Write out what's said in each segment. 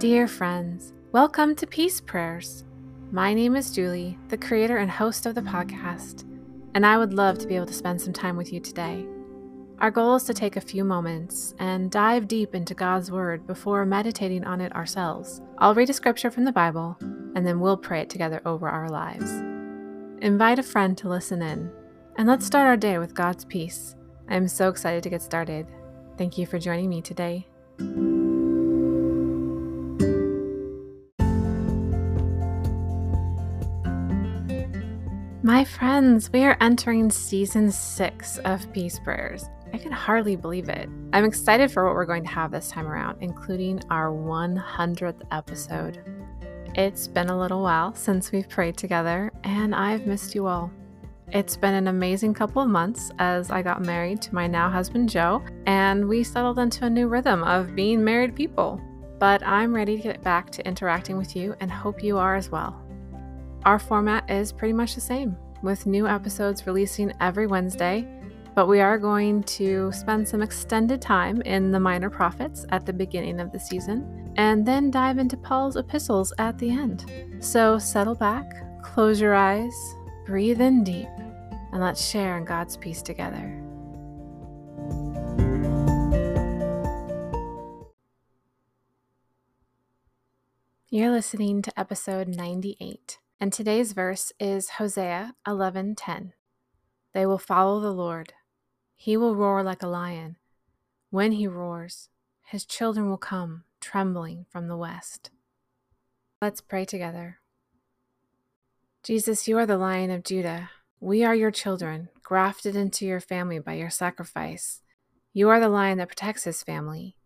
Dear friends, welcome to Peace Prayers. My name is Julie, the creator and host of the podcast, and I would love to be able to spend some time with you today. Our goal is to take a few moments and dive deep into God's Word before meditating on it ourselves. I'll read a scripture from the Bible, and then we'll pray it together over our lives. Invite a friend to listen in, and let's start our day with God's peace. I'm so excited to get started. Thank you for joining me today. My friends, we are entering season six of Peace Prayers. I can hardly believe it. I'm excited for what we're going to have this time around, including our 100th episode. It's been a little while since we've prayed together, and I've missed you all. It's been an amazing couple of months as I got married to my now husband Joe, and we settled into a new rhythm of being married people. But I'm ready to get back to interacting with you and hope you are as well. Our format is pretty much the same, with new episodes releasing every Wednesday, but we are going to spend some extended time in the Minor Prophets at the beginning of the season, and then dive into Paul's epistles at the end. So settle back, close your eyes, breathe in deep, and let's share in God's peace together. You're listening to episode 98. And today's verse is Hosea 11:10. They will follow the Lord. He will roar like a lion. When he roars, his children will come trembling from the west. Let's pray together. Jesus, you are the lion of Judah. We are your children, grafted into your family by your sacrifice. You are the lion that protects his family.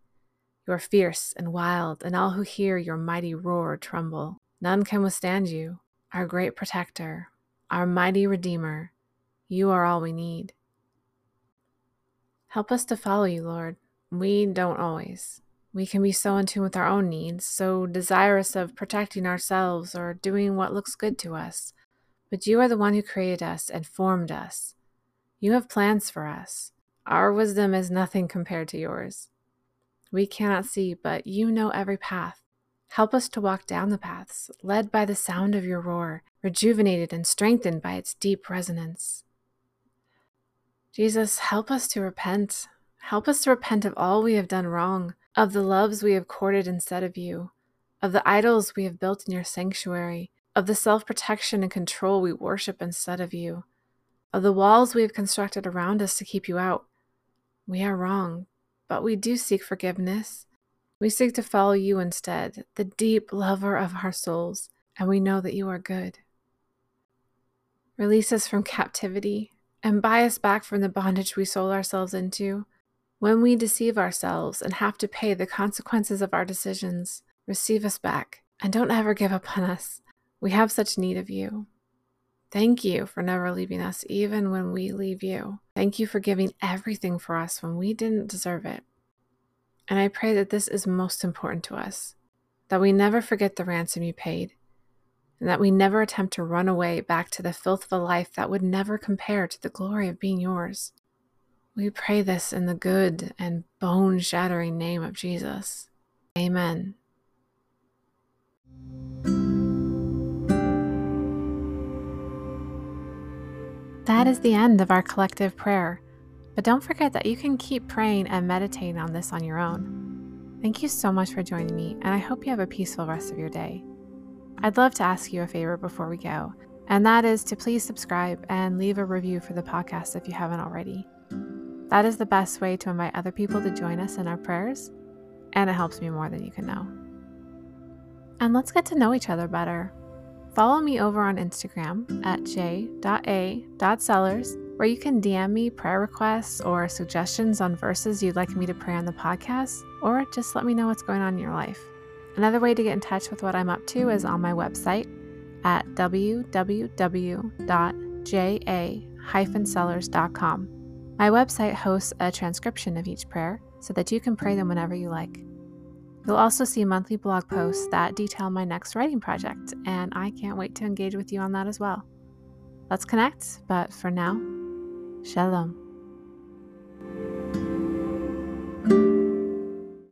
You are fierce and wild, and all who hear your mighty roar tremble. None can withstand you our great protector, our mighty Redeemer. You are all we need. Help us to follow you, Lord. We don't always. We can be so in tune with our own needs, so desirous of protecting ourselves or doing what looks good to us. But you are the one who created us and formed us. You have plans for us. Our wisdom is nothing compared to yours. We cannot see, but you know every path. Help us to walk down the paths, led by the sound of your roar, rejuvenated and strengthened by its deep resonance. Jesus, help us to repent. Help us to repent of all we have done wrong, of the loves we have courted instead of you, of the idols we have built in your sanctuary, of the self protection and control we worship instead of you, of the walls we have constructed around us to keep you out. We are wrong, but we do seek forgiveness. We seek to follow you instead, the deep lover of our souls, and we know that you are good. Release us from captivity and buy us back from the bondage we sold ourselves into. When we deceive ourselves and have to pay the consequences of our decisions, receive us back and don't ever give up on us. We have such need of you. Thank you for never leaving us, even when we leave you. Thank you for giving everything for us when we didn't deserve it. And I pray that this is most important to us that we never forget the ransom you paid, and that we never attempt to run away back to the filth of a life that would never compare to the glory of being yours. We pray this in the good and bone shattering name of Jesus. Amen. That is the end of our collective prayer. But don't forget that you can keep praying and meditating on this on your own. Thank you so much for joining me, and I hope you have a peaceful rest of your day. I'd love to ask you a favor before we go, and that is to please subscribe and leave a review for the podcast if you haven't already. That is the best way to invite other people to join us in our prayers, and it helps me more than you can know. And let's get to know each other better. Follow me over on Instagram at j.a.sellers where you can DM me prayer requests or suggestions on verses you'd like me to pray on the podcast, or just let me know what's going on in your life. Another way to get in touch with what I'm up to is on my website at www.ja-sellers.com. My website hosts a transcription of each prayer so that you can pray them whenever you like. You'll also see monthly blog posts that detail my next writing project, and I can't wait to engage with you on that as well. Let's connect, but for now, Shalom.